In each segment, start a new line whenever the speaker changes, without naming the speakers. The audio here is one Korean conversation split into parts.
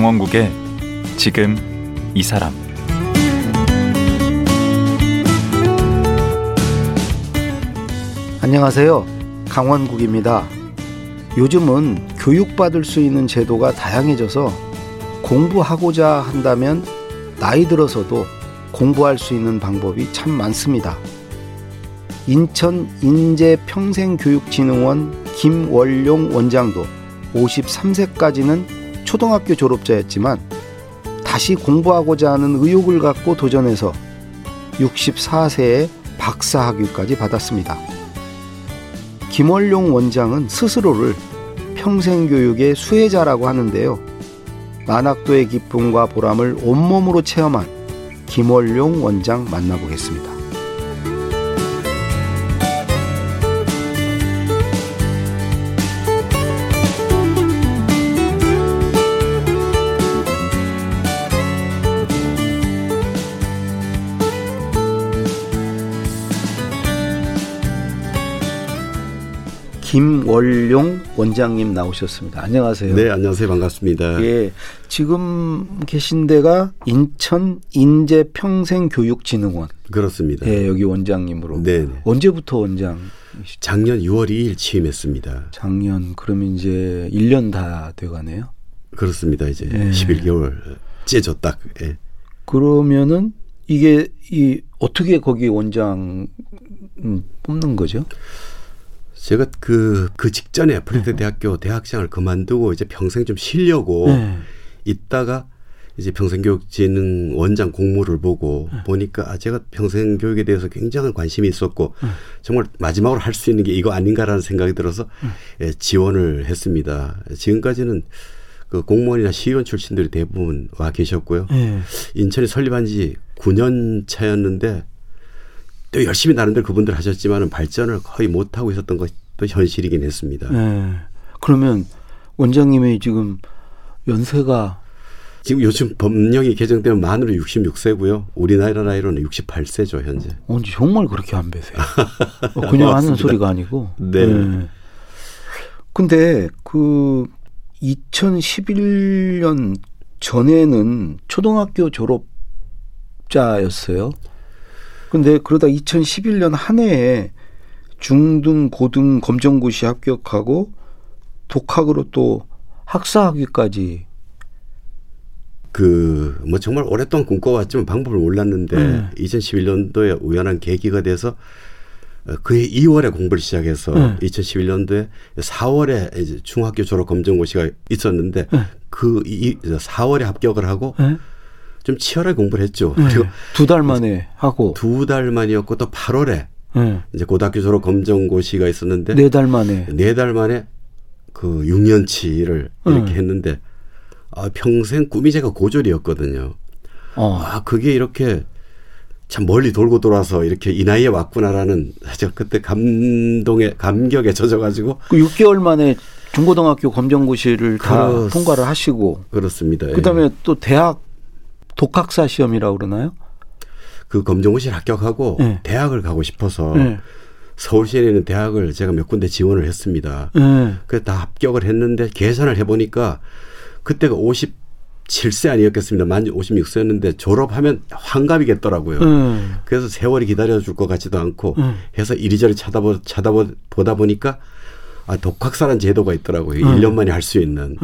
강원국의 지금 이 사람
안녕하세요. 강원국입니다. 요즘은 교육받을 수 있는 제도가 다양해져서 공부하고자 한다면 나이 들어서도 공부할 수 있는 방법이 참 많습니다. 인천 인재평생교육진흥원 김월용 원장도 53세까지는 초등학교 졸업자였지만 다시 공부하고자 하는 의욕을 갖고 도전해서 64세에 박사 학위까지 받았습니다. 김월용 원장은 스스로를 평생교육의 수혜자라고 하는데요. 만학도의 기쁨과 보람을 온몸으로 체험한 김월용 원장 만나보겠습니다. 김월용 원장님 나오셨습니다. 안녕하세요.
네, 안녕하세요. 반갑습니다.
예, 지금 계신 데가 인천 인재 평생교육진흥원.
그렇습니다.
예, 여기 원장님으로.
네.
언제부터 원장?
작년 6월 2일 취임했습니다.
작년 그러면 이제 1년 다 돼 가네요.
그렇습니다. 이제
예.
11개월 째죠 딱. 예.
그러면은 이게 이 어떻게 거기 원장 음, 뽑는 거죠?
제가 그, 그 직전에 프레드 대학교 대학생을 그만두고 이제 평생 좀 쉬려고
네.
있다가 이제 평생교육진흥 원장 공모를 보고 보니까 아, 제가 평생교육에 대해서 굉장한 관심이 있었고 정말 마지막으로 할 수 있는 게 이거 아닌가라는 생각이 들어서 예, 지원을 했습니다. 지금까지는 그 공무원이나 시의원 출신들이 대부분 와 계셨고요.
예.
인천이 설립한 지 9년 차였는데 또 열심히 나름대로 그분들 하셨지만은 발전을 거의 못 하고 있었던 것도 현실이긴 했습니다.
예. 그러면 원장님이 지금 연세가
지금 요즘 법령이 개정되면 만으로 66세고요. 우리나라 나이로는 68세죠 현재.
언제 정말 그렇게 안 배세요. 어, 그냥 하는. 소리가 아니고.
네.
예. 근데 그 2011년 전에는 초등학교 졸업자였어요. 근데 그러다 2011년 한 해에 중등, 고등 검정고시 합격하고 독학으로 또 학사학위까지
그 뭐 정말 오랫동안 꿈꿔왔지만 방법을 몰랐는데
네.
2011년도에 우연한 계기가 돼서 어, 그해 2월에 공부를 시작해서
네.
2011년도에 4월에 이제 중학교 졸업 검정고시가 있었는데
네.
그 이, 4월에 합격을 하고
예?
좀 치열하게 공부를 했죠.
예.
그리고
두 달 만에 하고
두 달 만이었고 또 8월에
예.
이제 고등학교 졸업 검정고시가 있었는데
네 달 만에
네 달 만에 그 6년치를 이렇게
음.
했는데 아, 평생 꿈이 제가 고졸이었거든요.
어.
아, 그게 이렇게 참 멀리 돌고 돌아서 이렇게 이 나이에 왔구나라는 저 그때 감동에 감격에 젖어가지고
그 6개월 만에 중고등학교 검정고시를 다
그렇-
통과를 하시고
그렇습니다. 예.
그다음에 또 대학 독학사 시험이라고 그러나요?
그 검정고시를 합격하고
예.
대학을 가고 싶어서
예.
서울시에 있는 대학을 제가 몇 군데 지원을 했습니다.
예.
그래서 다 합격을 했는데 계산을 해보니까 그때가 57세 아니었겠습니다. 만 56세였는데 졸업하면 환갑이겠더라고요.
예.
그래서 세월이 기다려줄 것 같지도 않고
음.
해서 이리저리 찾아보, 찾아보다 보니까 아, 독학사란 제도가 있더라고요.
음.
1년 만에 할 수 있는.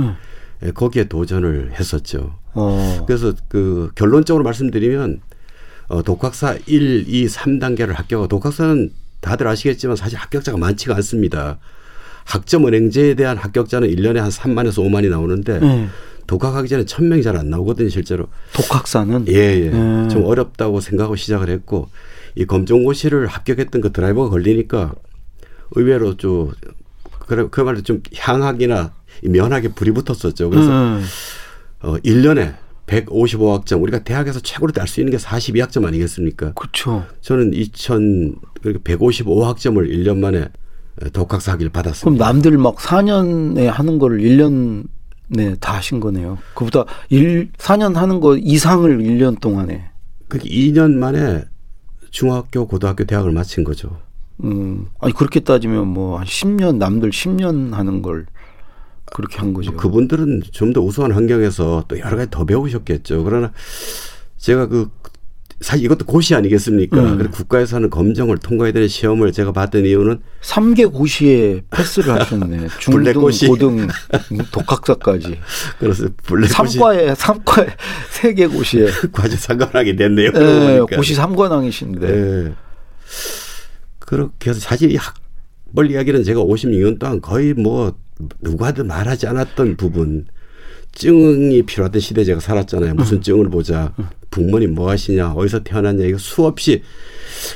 음.
예, 거기에 도전을 했었죠.
어.
그래서 그 결론적으로 말씀드리면 어, 독학사 1, 2, 3단계를 합격하고 독학사는 다들 아시겠지만 사실 합격자가 많지가 않습니다. 학점 은행제에 대한 합격자는 1년에 한 3만에서 5만이 나오는데
예.
독학하기 전에 1000명이 잘 안 나오거든요, 실제로.
독학사는
예, 예.
음.
좀 어렵다고 생각하고 시작을 했고 이 검정고시를 합격했던 그 드라이버가 걸리니까 의외로 좀 그래 그말로 좀 향학이나 이 면학에 불이 붙었었죠. 그래서
음.
어 1년에 155학점 우리가 대학에서 최고로 딸 수 있는 게 42학점 아니겠습니까?
그렇죠.
저는 2000 그러니까 155학점을 1년 만에 독학사 학위를
그럼
받았습니다.
남들 막 4년에 하는 거를 1년에 다 하신 거네요. 그보다 1 4년 하는 거 이상을 1년 동안에.
그게 2년 만에 중학교, 고등학교, 대학을 마친 거죠.
음. 아니 그렇게 따지면 뭐 한 10년 남들 10년 하는 걸 그렇게 한 거죠.
뭐 그분들은 좀 더 우수한 환경에서 또 여러 가지 더 배우셨겠죠. 그러나 제가 그 사실 이것도 고시 아니겠습니까?
음.
그래서 국가에서 하는 검정을 통과해야 되는 시험을 제가 봤던 이유는
삼개 고시에 패스를 하셨네. 중등,
블랙고시.
고등, 독학사까지.
그래서 블랙 고시
삼과에 삼과에 세개 고시에
과제 상관하게 됐네요. 보니까.
고시 삼관왕이신데.
예. 그렇게 해서 사실 이학 벌 이야기는 제가 56년 동안 거의 뭐 누구한테 말하지 않았던 부분. 증이 필요하던 시대에 제가 살았잖아요. 무슨 증을 보자. 부모님 뭐 하시냐. 어디서 태어났냐. 이거 수없이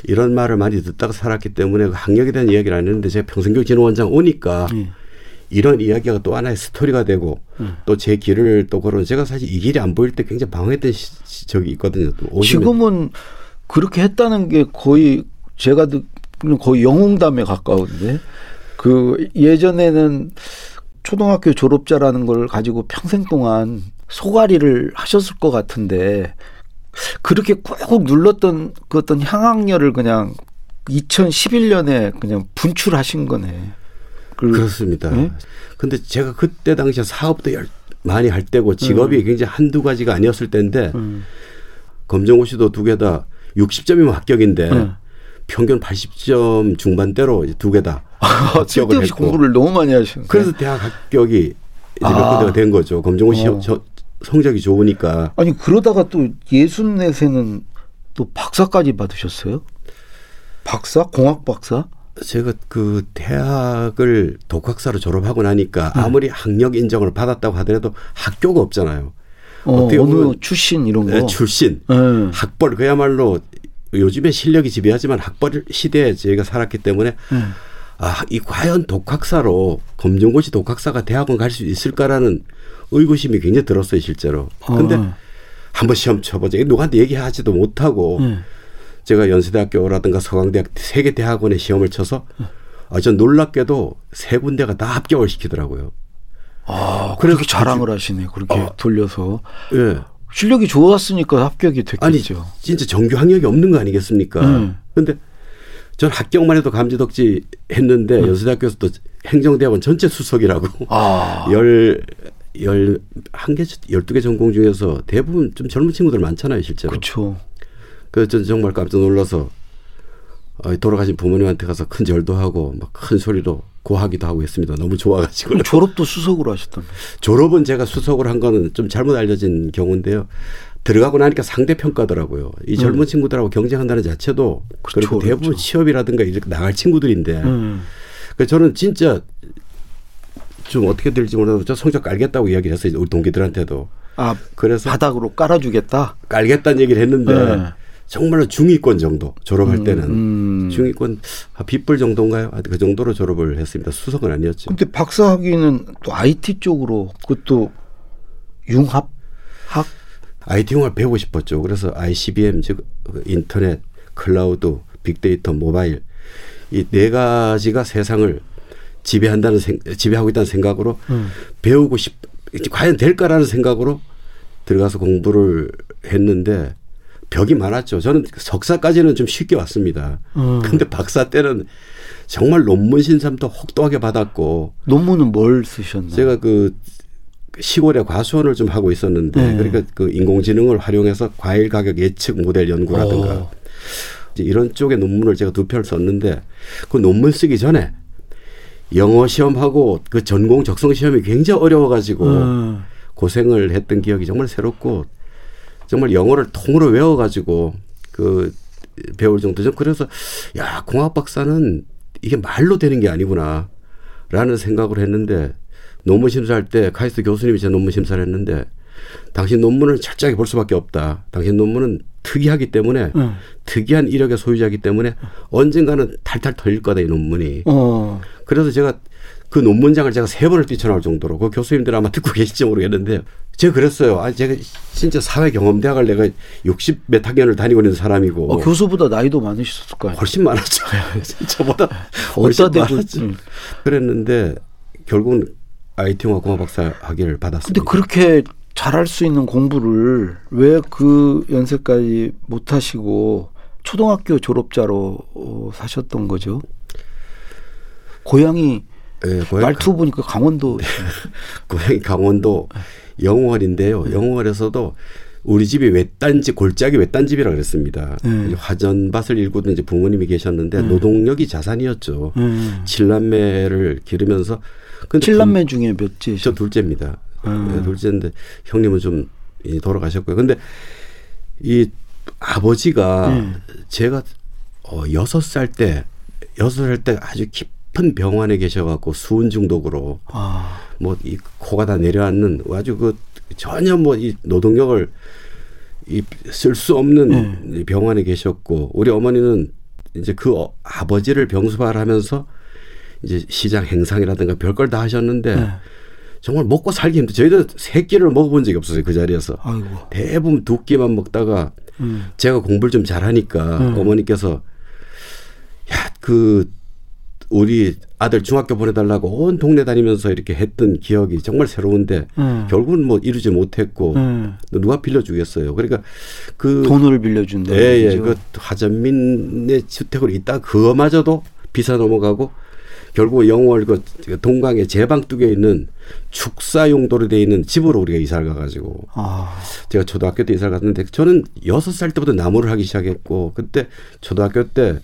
이런 말을 많이 듣다가 살았기 때문에 그 학력에 대한 이야기를 안 했는데 제가 평생교육진흥원장 오니까
예.
이런 이야기가 또 하나의 스토리가 되고 또제 길을 또 걸어 제가 사실 이 길이 안 보일 때 굉장히 방황했던 적이 있거든요. 또 50년
지금은 그렇게 했다는 게 거의 제가 듣기는 거의 영웅담에 가까운데 그 예전에는 초등학교 졸업자라는 걸 가지고 평생 동안 소가리를 하셨을 것 같은데 그렇게 꾹 눌렀던 그 어떤 향학열을 그냥 2011년에 그냥 분출하신 거네. 그-
그렇습니다.
네?
근데 제가 그때 당시에 사업도 열- 많이 할 때고 직업이 굉장히 한두 가지가 아니었을 때인데
음.
검정고시도 두 개 다 60점이면 합격인데
네.
평균 80점 중반대로 이제 두 개다 합격을 했고
공부를 너무 많이 하시는
그래서 대학 합격이 이제 몇
아.
군데가 된 거죠. 검정고시
어.
저- 성적이 좋으니까
아니 그러다가 또 예순 넷에는 또 박사까지 받으셨어요? 박사? 공학 박사?
제가 그 대학을 독학사로 졸업하고 나니까
네.
아무리 학력 인정을 받았다고 하더라도 학교가 없잖아요.
어, 어느
보면-
출신 이런 거?
네, 출신.
예.
학벌 그야말로 요즘에 실력이 지배하지만 학벌 시대에 저희가 살았기 때문에
예.
아, 이 과연 독학사로 검정고시 독학사가 대학원 갈 수 있을까라는 의구심이 굉장히 들었어요, 실제로. 근데
어.
한번 시험 쳐보자. 누구한테 얘기하지도 못하고
예.
제가 연세대학교라든가 서강대학 세 개 대학원에 시험을 쳐서 아, 전 놀랍게도 세 군데가 다 합격을 시키더라고요.
아, 그렇게 자랑을 하시네. 그렇게
어.
돌려서
예.
실력이 좋았으니까 합격이
아니
됐겠죠.
진짜 정규 학력이 없는 거 아니겠습니까?
음.
근데 전 합격만 해도 감지덕지 했는데 연세대학교에서 또 행정대학원 전체 수석이라고
아,
열, 열, 한 개, 열두 개 전공 중에서 대부분 좀 젊은 친구들 많잖아요, 실제로.
그렇죠.
그래서 전 정말 깜짝 놀라서 어, 돌아가신 부모님한테 가서 큰 절도 하고 막 큰 소리로 고하기도 하고 했습니다. 너무 좋아가지고.
졸업도 수석으로 하셨던.
졸업은 제가 수석을 한 거는 좀 잘못 알려진 경우인데요. 들어가고 나니까 상대 평가더라고요. 이 젊은 친구들하고 경쟁한다는 자체도
음. 그렇죠,
그리고 대부분
그렇죠.
취업이라든가 이렇게 나갈 친구들인데
음.
그 저는 진짜 좀 어떻게 될지 몰라도 저 성적 깔겠다고 이야기를 했어요. 우리 동기들한테도.
아,
그래서
바닥으로 깔아주겠다.
깔겠다는 얘기를 했는데
네.
정말로 중위권 정도 졸업할
음,
때는
음.
중위권 아, 빗불 정도인가요? 아, 그 정도로 졸업을 했습니다. 수석은 아니었죠.
근데 박사 학위는 또 IT 쪽으로 그것도 융합 학
IT 융합 배우고 싶었죠. 그래서 ICBM 즉 인터넷, 클라우드, 빅데이터, 모바일 이 네 가지가 세상을 지배한다는 생, 지배하고 있다는 생각으로
음.
배우고 싶 과연 될까라는 생각으로 들어가서 공부를 했는데 벽이 많았죠. 저는 석사까지는 좀 쉽게 왔습니다.
음.
근데 박사 때는 정말 논문 신삼도 혹독하게 받았고
논문은 뭘 쓰셨나요?
제가 그 시골에 과수원을 좀 하고 있었는데
네.
그러니까 그 인공지능을 활용해서 과일 가격 예측 모델 연구라든가
어.
이제 이런 쪽의 논문을 제가 두 편을 썼는데 그 논문 쓰기 전에 영어 시험하고 그 전공 적성 시험이 굉장히 어려워가지고
음.
고생을 했던 기억이 정말 새롭고 정말 영어를 통으로 외워가지고 그 배울 정도 좀 그래서 야 공학 박사는 이게 말로 되는 게 아니구나라는 생각을 했는데 논문 심사할 때 카이스트 교수님이 제 논문 심사를 했는데 당신 논문을 철저하게 볼 수밖에 없다. 당신 논문은 특이하기 때문에
음.
특이한 이력의 소유자이기 때문에 언젠가는 탈탈 털릴 거다 이 논문이.
어.
그래서 제가 그 논문장을 제가 세 번을 뛰쳐나올 정도로 그 교수님들 아마 듣고 계실지 모르겠는데 제가 그랬어요. 아 제가 진짜 사회 경험 대학을 내가 60 몇 학년을 다니고 있는 사람이고
어, 교수보다 나이도 많으셨을 거예요.
훨씬 많았죠. 저보다 훨씬
어디다 대고
많았죠.
음.
그랬는데 결국은 IT-융합 공학 박사 학위를
근데
받았습니다.
그렇게 잘할 수 있는 공부를 왜 그 연세까지 못 하시고 초등학교 졸업자로 어, 사셨던 거죠? 고향이
예, 고향
말투 보니까 강원도
고향이 강원도 영월인데요.
네.
영월에서도 우리 집이 외딴집 골짜기 외딴집이라 그랬습니다.
네.
화전밭을 일구던 이제 부모님이 계셨는데
네.
노동력이 자산이었죠.
음.
칠남매를 기르면서 근데
칠남매 중에 몇째?
저 둘째입니다.
음.
네, 둘째인데 형님은 좀 이, 돌아가셨고요. 근데 이 아버지가
음.
제가 어 여섯 살 때 여섯 살 때 아주 깊 은 병원에 계셔갖고 수은 중독으로
아,
뭐이 코가 다 내려앉는 아주 그 전혀 뭐 이 노동력을 이 쓸 수 없는
음.
이 병원에 계셨고 우리 어머니는 이제 그 어- 아버지를 병수발하면서 이제 시장 행상이라든가 별걸 다 하셨는데
네.
정말 먹고 살기 힘들. 저희도 세 끼를 먹어본 적이 없었어요 그 자리에서.
아이고.
대부분 두 끼만 먹다가
음.
제가 공부를 좀 잘하니까
음.
어머니께서 야그 우리 아들 중학교 보내달라고 온 동네 다니면서 이렇게 했던 기억이 정말 새로운데
음.
결국은 뭐 이루지 못했고
음.
누가 빌려주겠어요. 그러니까 그
돈을 빌려준다.
예, 예, 그 하전민의 주택으로 있다 그거마저도 비사 넘어가고 결국 영월 그 동강에 제방뚝에 있는 축사 용도로 돼 있는 집으로 우리가 이사를 가가지고
아,
제가 초등학교 때 이사를 갔는데 저는 여섯 살 때부터 나무를 하기 시작했고 그때 초등학교 때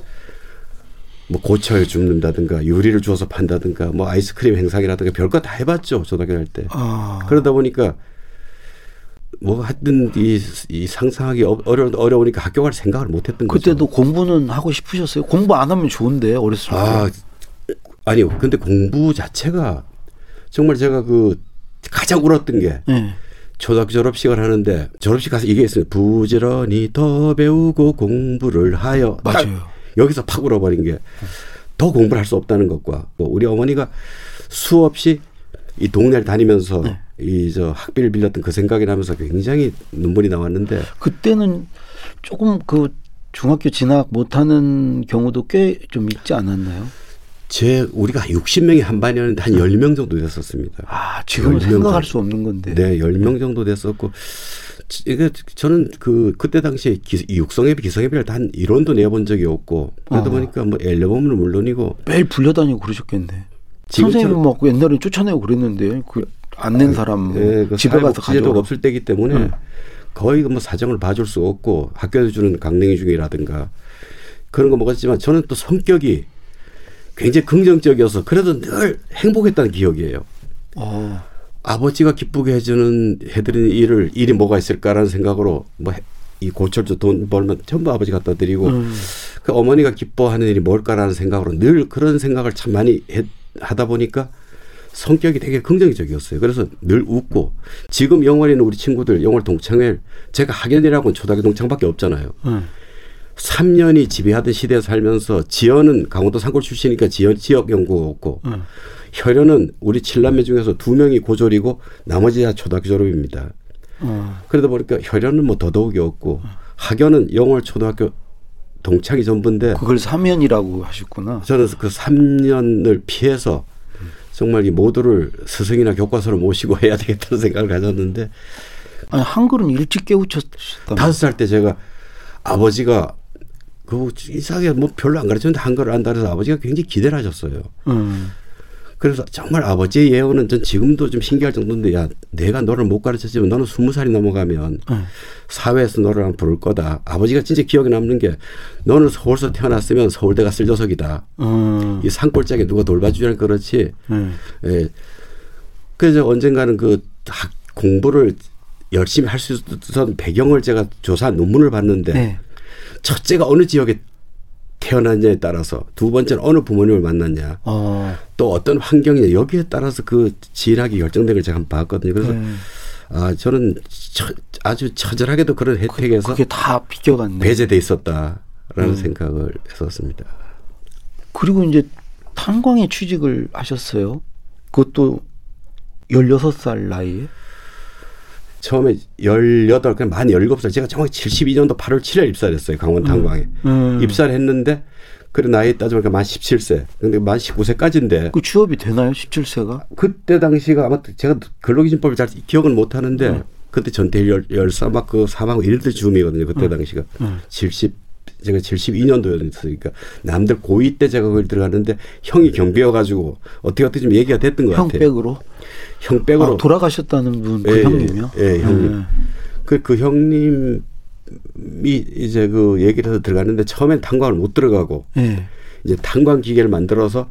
뭐 고철 줍는다든가 유리를 주워서 판다든가 뭐 아이스크림 행사기라든가 별거 다 해봤죠 초등학교 할 때.
아.
그러다 보니까 뭐 하여튼 이, 이 상상하기 어- 어려 어려우니까 학교 갈 생각을 못했던 거죠.
그때도 공부는 하고 싶으셨어요? 공부 안 하면 좋은데 어렸을 때.
아 아니요. 근데 공부 자체가 정말 제가 그 가장 울었던 게
예.
초등학교 졸업식을 하는데 졸업식 가서 이게 있어요. 부지런히 더 배우고 공부를 하여. 딱
맞아요.
여기서 팍 울어버린 게 더 공부를 할 수 없다는 것과 뭐 우리 어머니가 수없이 이 동네를 다니면서
네.
이저 학비를 빌렸던 그 생각이 나면서 굉장히 눈물이 나왔는데
그때는 조금 그 중학교 진학 못하는 경우도 꽤 좀 있지 않았나요?
제 우리가 60명이 한 반이었는데 한 10명 정도 됐었습니다.
아, 지금은
명
생각할. 수 없는 건데.
네, 10명 정도 됐었고 이게 저는 그 그때 당시에 기, 이 육성회비 기성회비를 단 이론도 내본 적이 없고 그러다
어.
보니까 뭐 앨범은 물론이고
매일 불려다니고 그러셨겠네. 선생님 막 옛날에 쫓아내고 그랬는데 그 안낸 사람 뭐
예, 그
집에 가서 가져가.
없을 때이기 때문에
네.
거의 뭐 사정을 봐줄 수 없고 학교에서 주는 강냉이 중이라든가 그런 거 먹었지만 저는 또 성격이 굉장히 긍정적이어서 그래도 늘 행복했다는 기억이에요.
어.
아버지가 기쁘게 해주는 해드리는 일을 일이 뭐가 있을까라는 생각으로 뭐 이 고철도 돈 벌면 전부 아버지 갖다 드리고
음.
그 어머니가 기뻐하는 일이 뭘까라는 생각으로 늘 그런 생각을 참 많이 해, 하다 보니까 성격이 되게 긍정적이었어요. 그래서 늘 웃고 지금 영월에 있는 우리 친구들 영월 동창회 제가 학연이라고는 초등학교 동창밖에 없잖아요.
음.
3년이 지배하던 시대에 살면서 지연은 강원도 산골 출신이니까 지연 지역 연구가 없고
음.
혈연은 우리 칠남매 중에서 두 명이 고졸이고 나머지 다 초등학교 졸업입니다.
어.
그러다 보니까 혈연은 뭐 더더욱이 없고 학연은 영월 초등학교 동창이 전부인데
그걸 사면이라고 하셨구나.
저는 그 3년을 피해서 정말 이 모두를 스승이나 교과서를 모시고 해야 되겠다는 생각을 가졌는데
아니 한글은 일찍 깨우쳤다면.
다섯 살 때 제가 아버지가 그 이상하게 뭐 별로 안 가르쳤는데 한글을 안다 그래서 아버지가 굉장히 기대를 하셨어요.
음.
그래서 정말 아버지의 예언은 전 지금도 좀 신기할 정도인데 야 내가 너를 못 가르쳤지만 너는 스무 살이 넘어가면
음.
사회에서 너를 한 부를 거다. 아버지가 진짜 기억에 남는 게 너는 서울서 태어났으면 서울대 갔을 녀석이다.
음.
이 산골짜기 누가 돌봐주냐 그렇지.
음.
예. 그래서 언젠가는 그 학, 공부를 열심히 할 수 있었던 배경을 제가 조사한 논문을 봤는데
네.
첫째가 어느 지역에 태어났냐에 따라서 두 번째는 어느 부모님을 만났냐
어.
또 어떤 환경이냐 여기에 따라서 그 진학이 결정된 걸 제가 한번 봤거든요. 그래서
네.
아 저는 처, 아주 처절하게도 그런 혜택에서
그 게 다 비껴갔네.
배제돼 있었다라는
음.
생각을 했었습니다.
그리고 이제 탄광에 취직을 하셨어요. 그것도 16살 나이에.
처음에 18, 그냥 만 17살. 제가 정확히 72년도 8월 7일 입사를 했어요. 강원 탄광에.
음.
입사를 했는데, 그래 나이 따져보니까 만 17세. 근데 만 19세까지인데,
그 취업이 되나요? 17세가?
그때 당시가 아마 제가 근로기준법을 잘 기억은 못 하는데,
음.
그때 전태일 열, 열사 막그 사망 이럴 때 줌이거든요. 그때 당시가.
음.
70 제가 72년도였으니까 남들 고2 때 제가 거기 들어갔는데 형이 경비여가지고 어떻게 어떻게 좀 얘기가 됐던
것형
같아요.
백으로
형 백으로
아, 돌아가셨다는 분그
예,
형님이요?
예, 형님.
예.
그, 그 형님이 이제 그 얘기를 해서 들어갔는데 처음엔 탄광을 못 들어가고
예.
이제 탄광 기계를 만들어서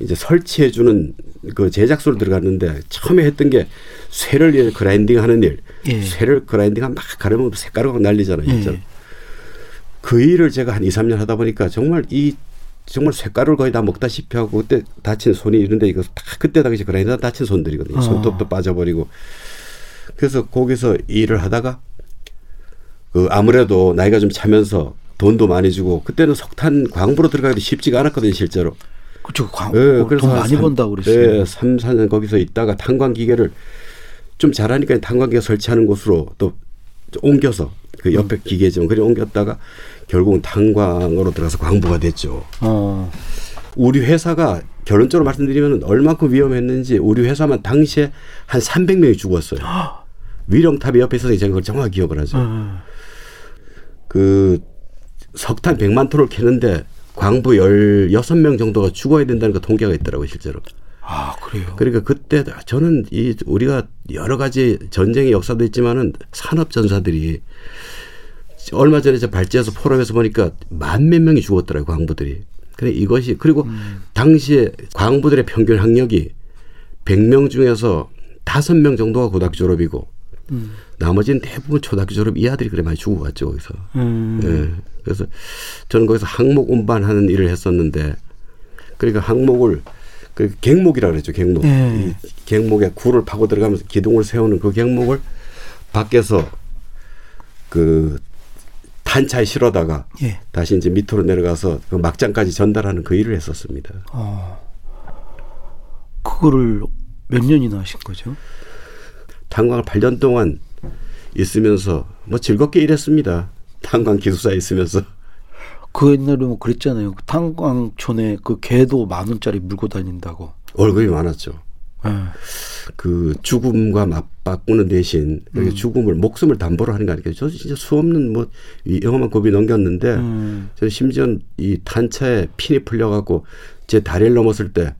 이제 설치해 주는 그 제작소로 들어갔는데 처음에 했던 게 쇠를 그라인딩 하는 일.
예.
쇠를 그라인딩 하면 막 가르면 색깔이 막 날리잖아요.
예.
그 일을 제가 한 2, 3년 하다 보니까 정말 이 정말 쇳가루를 거의 다 먹다시피 하고 그때 다친 손이 이런데 이거 다 그때 당시 그라인더 다친 손들이거든요.
어.
손톱도 빠져버리고. 그래서 거기서 일을 하다가 그 아무래도 나이가 좀 차면서 돈도 많이 주고 그때는 석탄 광부로 들어가기도 쉽지가 않았거든요, 실제로.
그쵸. 광,
예,
어,
돈한
많이
삼-
번다고 그랬어요.
예, 3, 4년 거기서 있다가 탄광 기계를 좀 잘하니까 탄광 기계 설치하는 곳으로 또 옮겨서 그 옆에 기계점 그래 옮겼다가 결국은 탄광으로 들어가서 광부가 됐죠.
어.
우리 회사가 결론적으로 말씀드리면 얼마큼 위험했는지 우리 회사만 당시에 한 300명이 죽었어요. 위령탑이 옆에 있어서 제가 그걸 정확히 기억을 하죠.
어.
그 석탄 100만 톤을 캐는데 광부 16명 정도가 죽어야 된다는 그 통계가 있더라고요, 실제로.
아 그래요.
그러니까 그때 저는 이 우리가 여러 가지 전쟁의 역사도 있지만은 산업 전사들이 얼마 전에 저 발제해서 포럼에서 보니까 만 몇 명이 죽었더라고요, 광부들이. 그래 이것이 그리고 당시에 광부들의 평균 학력이 100명 중에서 다섯 명 정도가 고등학교 졸업이고
음.
나머지는 대부분 초등학교 졸업 이하들이 그래 많이 죽어갔죠 거기서.
음.
예. 그래서 저는 거기서 항목 운반하는 일을 했었는데 그러니까 항목을 그 갱목이라 그랬죠 갱목.
예.
이 갱목에 굴을 파고 들어가면서 기둥을 세우는 그 갱목을 밖에서 그 탄차에 실어다가
예.
다시 이제 밑으로 내려가서 그 막장까지 전달하는 그 일을 했었습니다.
어. 그거를 몇 년이나 하신 거죠?
탄광을 8년 동안 있으면서 뭐 즐겁게 일했습니다. 탄광 기숙사에 있으면서.
그 옛날에 뭐 그랬잖아요. 그 탄광촌에 그 개도 만 원짜리 물고 다닌다고.
월급이 많았죠.
예.
그 죽음과 맞바꾸는 대신
음.
죽음을 목숨을 담보로 하는 거 아니겠죠. 저 진짜 수없는 뭐 위험한 고비 넘겼는데
음.
저는 심지어 이 탄차에 핀이 풀려갖고 제 다리를 넘었을 때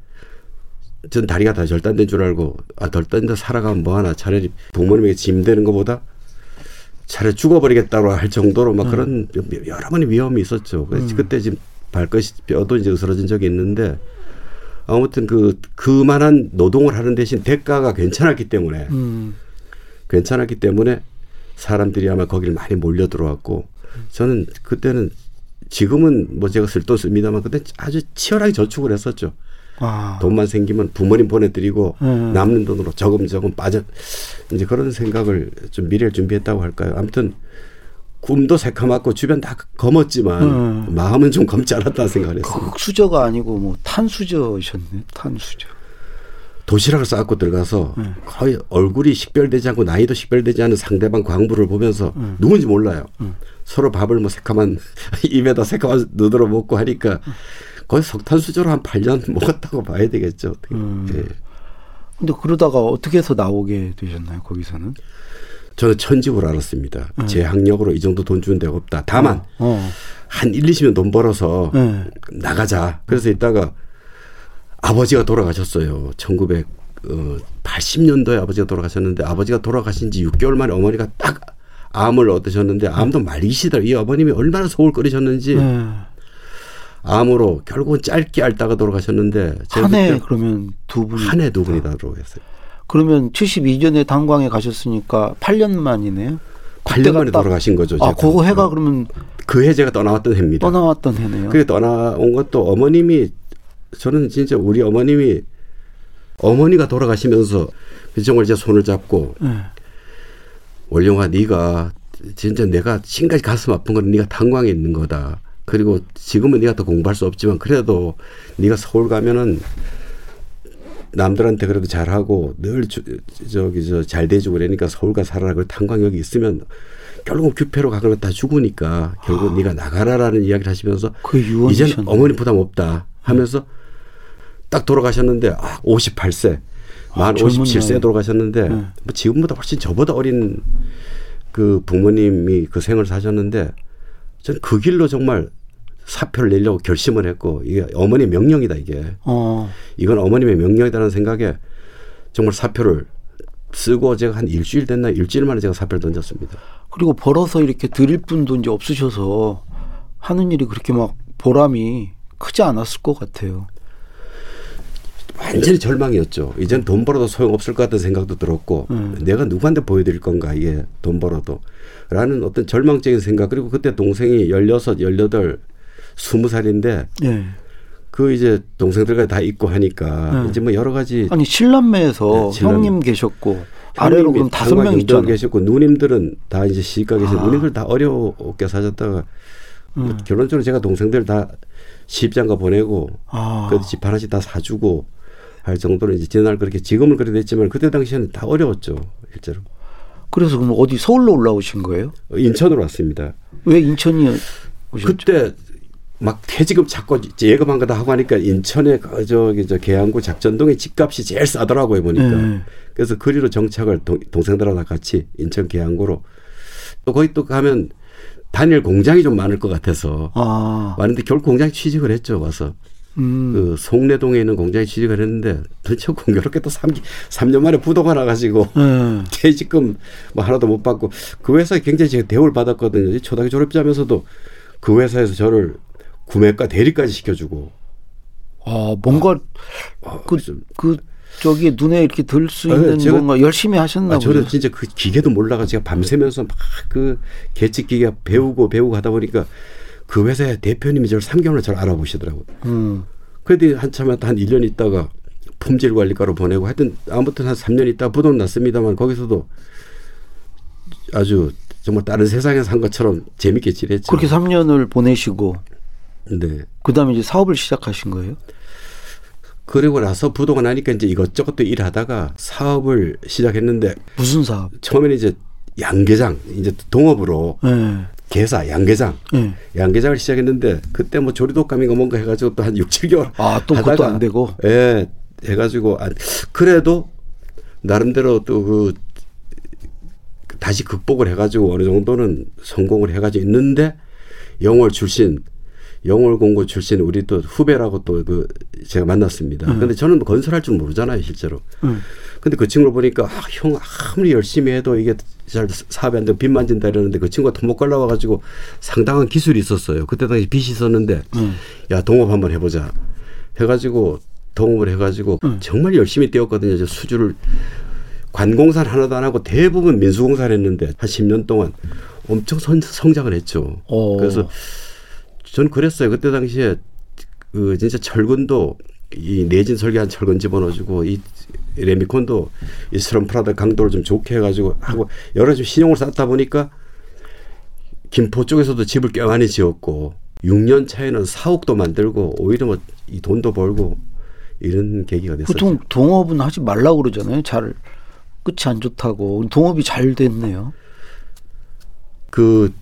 전 다리가 다 절단된 줄 알고 아 절단돼 살아가면 뭐하나 차라리 부모님에게 짐 되는 것보다 차라리 죽어버리겠다고 할 정도로 막 그런 여러 번의 위험이 있었죠. 그래서 그때 지금 발끝이 뼈도 이제 으스러진 적이 있는데 아무튼 그 그만한 노동을 하는 대신 대가가 괜찮았기 때문에
음.
괜찮았기 때문에 사람들이 아마 거기를 많이 몰려 들어왔고 저는 그때는 지금은 뭐 제가 쓸돈 씁니다만 그때 아주 치열하게 저축을 했었죠.
아.
돈만 생기면 부모님 보내드리고
음.
남는 돈으로 조금조금 빠져 이제 그런 생각을 좀 미래를 준비했다고 할까요? 아무튼 꿈도 새카맣고 주변 다 검었지만
음.
마음은 좀 검지 않았다는 생각을 했습니다.
흑수저가 아니고 뭐 탄수저셨네. 탄수저.
도시락을 싸갖고 들어가서
음.
거의 얼굴이 식별되지 않고 나이도 식별되지 않은 상대방 광부를 보면서
음.
누군지 몰라요. 서로 밥을 뭐 새카만 입에다 새카만 누들어 먹고 하니까 거의 석탄수저로 한 8년 먹었다고 봐야 되겠죠. 어떻게.
음.
예.
근데 그러다가 어떻게 해서 나오게 되셨나요? 거기서는?
저는 천직으로 알았습니다. 제 학력으로 이 정도 돈 주는 데가 없다. 다만
어.
한 1, 20년 돈 벌어서
네.
나가자. 그래서 있다가 아버지가 돌아가셨어요. 1980년도에 아버지가 돌아가셨는데 아버지가 돌아가신 지 6개월 만에 어머니가 딱 암을 얻으셨는데 암도 말리시더라고요. 이 어머님이 얼마나 소울 끓이셨는지
네.
암으로 결국은 짧게 앓다가 돌아가셨는데
한 해
그때
그러면 두 분이
한해 두 분이 다 돌아가셨어요.
그러면 72년에 단광에 가셨으니까 8년 만이네요.
8년 만에
딱-
돌아가신 거죠.
아,
제가.
그거 해가 그러면
그 해 제가 떠나왔던 해입니다.
떠나왔던 해네요.
그게 떠나온 것도 어머님이 저는 진짜 우리 어머님이 어머니가 돌아가시면서 정말 제 손을 잡고
네.
원룡아 네가 진짜 내가 지금까지 가슴 아픈 건 네가 탄광에 있는 거다. 그리고 지금은 네가 더 공부할 수 없지만 그래도 네가 서울 가면은 남들한테 그래도 잘하고 늘 주- 저기 저잘 대주고 그러니까 서울 가 살아라. 그 탄광 여기 있으면 결국 규패로 가거나 다 죽으니까 결국 네가 나가라라는 이야기를 하시면서
그.
이제는 어머니 부담 없다 하면서 딱 돌아가셨는데 아, 58세 만
아, 젊은
57세
나이.
돌아가셨는데
네.
뭐 지금보다 훨씬 저보다 어린 그 부모님이 그 생을 사셨는데 저는 그 길로 정말 사표를 내려고 결심을 했고 이게 어머니 명령이다 이게.
어.
이건 어머님의 명령이다는 생각에 정말 사표를 쓰고 제가 한 일주일 됐나 일주일 만에 제가 사표를 던졌습니다.
그리고 벌어서 이렇게 드릴 분도 이제 없으셔서 하는 일이 그렇게 막 보람이 크지 않았을 것 같아요.
완전히 절망이었죠. 이젠 돈 벌어도 소용없을 것 같은 생각도 들었고
음.
내가 누구한테 보여드릴 건가 이게 돈 벌어도 라는 어떤 절망적인 생각 그리고 그때 동생이 열여섯 열여덟 스무 살인데
예.
그 이제 동생들과 다 있고 하니까
네.
이제 뭐 여러 가지
아니 신남매에서
네,
형님 계셨고 아래로 그럼 다섯 명. 있잖아요.
계셨고 누님들은 다 이제 시집가 계신
아.
누님들 다 어렵게 사셨다가 뭐
음.
결론적으로 제가 동생들 다 시집장가 보내고
아.
그래도 집 하나씩 다 사주고 할 정도로 이제 지난 그렇게 지금은 그래 됐지만 그때 당시에는 다 어려웠죠 실제로
그래서 그럼 어디 서울로 올라오신 거예요?
인천으로 왔습니다.
왜 인천이 오셨죠?
그때 막 퇴직금 이제 예금한 거다 하고 하니까 인천에 그 저기 저 계양구 작전동에 집값이 제일 싸더라고요 보니까
네.
그래서 그리로 정착을 동, 동생들하고 같이 인천 계양구로 또 거기 또 가면 단일 공장이 좀 많을 것 같아서
아.
왔는데 결국 공장 취직을 했죠 와서
음.
그 송내동에 있는 공장에 취직을 했는데 도대체 공교롭게 또 3, 삼년 만에 부도가 나가지고
네.
퇴직금 뭐 하나도 못 받고 그 회사에 굉장히 제가 대우를 받았거든요. 초등학교 졸업자면서도 그 회사에서 저를 구매가 대리까지 시켜주고
아, 뭔가
아,
그,
그래서
그 저기 눈에 이렇게 들수
아,
있는
제가-
뭔가 열심히 하셨나
아,
보요
저는 진짜 그 기계도 몰라가 제가 밤새면서 막 그 계측 기계 배우고 배우고 하다 보니까 그 회사의 대표님이 저를 3개월을 저를 알아보시더라고요.
음.
그래도 한참 한 1년 있다가 품질 관리과로 보내고 하여튼 아무튼 한 3년 있다 부도는 났습니다만 거기서도 아주 정말 다른 세상에 산 것처럼 재밌게 지냈죠.
그렇게 3년을 보내시고
네.
그다음에 이제 사업을 시작하신 거예요?
그리고 나서 부도가 나니까 이제 이것저것 또 일하다가 사업을 시작했는데
무슨 사업?
처음에는 이제 양계장 이제 동업으로
예.
개사 양계장
예.
양계장을 시작했는데 그때 뭐 조리독감인가 뭔가 해가지고 또 한 6, 7개월
아, 또 그것도 안 되고?
예 해가지고 안 그래도 나름대로 또그 다시 극복을 해가지고 어느 정도는 성공을 해가지고 있는데 영월 출신 영월 공고 출신 우리 또 후배라고 또 그 제가 만났습니다. 근데 저는 뭐 건설할 줄 모르잖아요 실제로.
음.
근데 그 친구를 보니까 아, 형 아무리 열심히 해도 이게 잘 사업이 안 되고 빚 만 진다 이러는데 그 친구가 토목 갈라 와 가지고 상당한 기술이 있었어요. 그때 당시 빚이 있었는데
음.
야 동업 한번 해보자 해가지고 동업을 해가지고
음.
정말 열심히 뛰었거든요. 저 수주를 관공사는 하나도 안 하고 대부분 민수공사를 했는데 한 10년 동안 엄청 선, 성장을 했죠.
어.
그래서 전 그랬어요. 그때 당시에 그 진짜 철근도 이 내진 설계한 철근 집어넣어주고 이 레미콘도 이 스럼프라다 강도를 좀 좋게 해가지고 하고 여러 가지 신용을 쌓다 보니까 김포 쪽에서도 집을 꽤 많이 지었고 6년 차에는 사옥도 만들고 오히려 뭐 이 돈도 벌고 이런 계기가 됐었죠.
보통 동업은 하지 말라고 그러잖아요. 잘 끝이 안 좋다고. 동업이 잘 됐네요.
그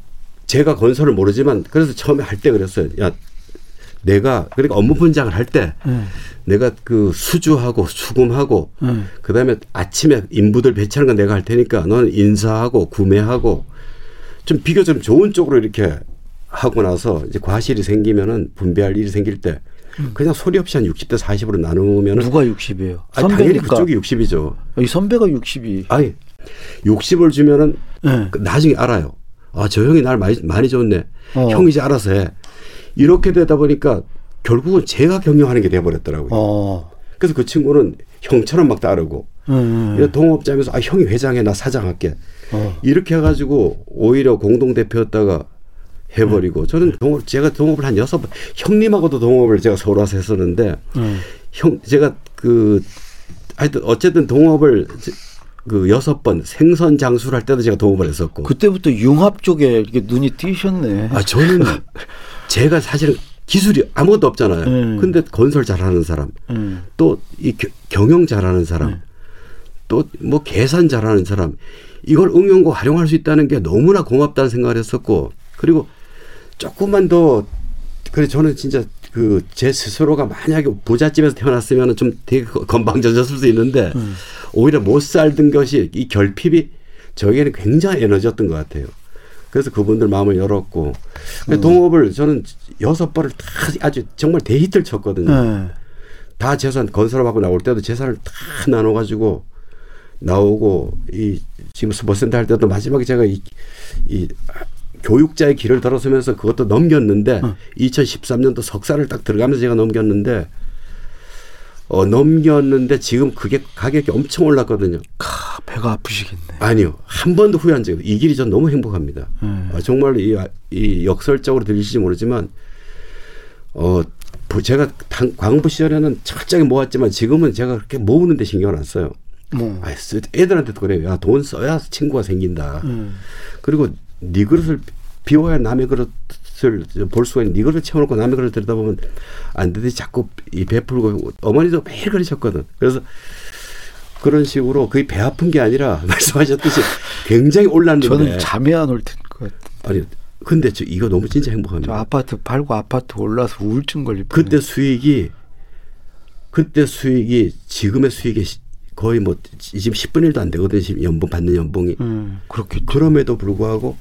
제가 건설을 모르지만 그래서 처음에 할 때 그랬어요. 야 내가 그러니까 업무 분장을 할때
예.
내가 그 수주하고 수금하고
예.
그다음에 아침에 인부들 배치하는 건 내가 할 테니까 너는 인사하고 구매하고 좀 비교적 좀 좋은 쪽으로 이렇게 하고 나서 이제 과실이 생기면은 분배할 일이 생길 때 그냥 소리 없이 한 60대 40으로 나누면은
누가 60이에요?
아니, 당연히. 그쪽이 60이죠.
이 선배가 60이.
아니 60을 주면은
예.
그 나중에 알아요. 아, 저 형이 날 많이, 많이 줬네.
어.
형이 이제 알아서 해. 이렇게 되다 보니까 결국은 제가 경영하는 게 돼버렸더라고요.
어.
그래서 그 친구는 형처럼 막 따르고
음.
이런 동업자면서 아, 형이 회장해. 나 사장할게.
어.
이렇게 해가지고 오히려 공동대표였다가 해버리고 저는 동업, 제가 동업을 한 여섯 번, 형님하고도 동업을 제가 서울 와서 했었는데
음.
형, 제가 그 하여튼 어쨌든 동업을 그 여섯 번 생선 장수를 할 때도 제가 동업을 했었고
그때부터 융합 쪽에 이렇게 눈이 띄셨네.
아 저는 제가 사실은 기술이 아무것도 없잖아요.
음.
근데 건설 잘하는 사람,
음.
또이 경영 잘하는 사람,
네.
또뭐 계산 잘하는 사람, 이걸 응용과 활용할 수 있다는 게 너무나 고맙다는 생각을 했었고, 그리고 조금만 더 그래 저는 진짜 그 제 스스로가 만약에 부잣집에서 태어났으면 좀 되게 건방져졌을 수 있는데
음.
오히려 못 살던 것이 이 결핍이 저에게는 굉장히 에너지였던 것 같아요. 그래서 그분들 마음을 열었고
음.
동업을 저는 여섯 번을 다 아주 정말 대히트를 쳤거든요.
네.
다 재산 건설업하고 나올 때도 재산을 다 나눠가지고 나오고 이 지금 스포센터 할 때도 마지막에 제가 이, 이 교육자의 길을 들어서면서 그것도 넘겼는데
어.
2013년도 석사를 딱 들어가면서 제가 넘겼는데 어 넘겼는데 지금 그게 가격이 엄청 올랐거든요.
카, 배가 아프시겠네.
아니요 한 번도 후회한 적이 없어요. 이 길이 전 너무 행복합니다.
음.
아, 정말 이, 이 역설적으로 들리실지 모르지만 어 부- 제가 당, 광부 시절에는 철저하게 모았지만 지금은 제가 그렇게 모으는 데 신경을 안 써요.
뭐.
아, 쓰- 애들한테도 그래요. 야, 돈 써야 친구가 생긴다.
음.
그리고 네 그릇을 비워야 남의 그릇을 볼 수가 있는 네 그릇을 채워놓고 남의 그릇을 들여다보면 안 되듯이 자꾸 이 베풀고 어머니도 매일 그러셨거든. 그래서 그런 식으로 거의 배 아픈 게 아니라 말씀하셨듯이 굉장히 올랐는데
저는 잠이 안 올 것 같아요.
아니 근데 저 이거 너무 진짜
저
행복합니다.
아파트 팔고 아파트 올라서 우울증 걸릴 뻔.
그때 수익이 그때 수익이 지금의 수익이 시- 거의 뭐 지금 10분의 1도 안 되거든요. 지금 연봉 받는 연봉이.
음, 그렇겠죠.
그럼에도 불구하고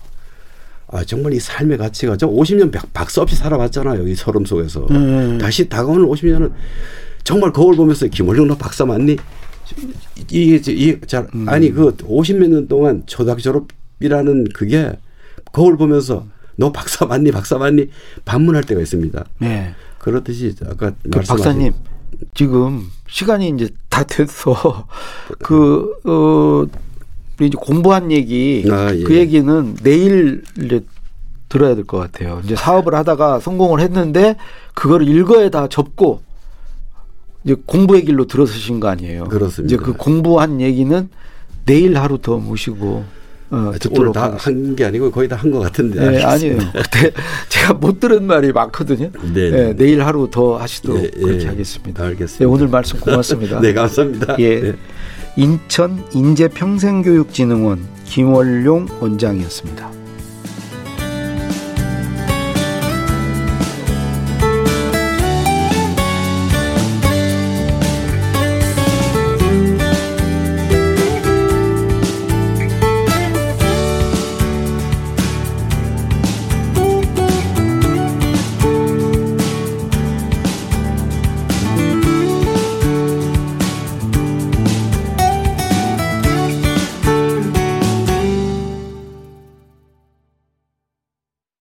아 정말 이 삶의 가치가 저 50년 박- 박수 없이 살아봤잖아요. 이 서름 속에서.
음.
다시 다가오는 50년은 정말 거울 보면서 김원룡 너 박사 맞니? 이게 이제 이 자,
음.
아니 그 50몇 년 동안 초등학교 졸업이라는 그게 거울 보면서 너 박사 맞니? 박사 맞니? 반문할 때가 있습니다.
네.
그렇듯이 아까
그
말씀하신
박사님 지금 시간이 이제 다 돼서 그 어, 우리 이제 공부한 얘기
아, 예.
그 얘기는 내일 이제 들어야 될 것 같아요. 이제 사업을 하다가 성공을 했는데 그거를 일거에 다 접고 이제 공부의 길로 들어서신 거 아니에요.
그렇습니다.
이제 그 공부한 얘기는 내일 하루 더 모시고 어,
오늘
듣도록
다
하겠습니다.
한 게 아니고 거의 다 한 것 같은데.
네. 아니에요. 근데 제가 못 들은 말이 많거든요.
네,
네,
네.
내일 하루 더 하시도록
예,
그렇게
예.
하겠습니다.
알겠습니다.
네, 오늘 말씀 고맙습니다.
네, 감사합니다.
예.
네.
인천 인재평생교육진흥원 김원룡 원장이었습니다.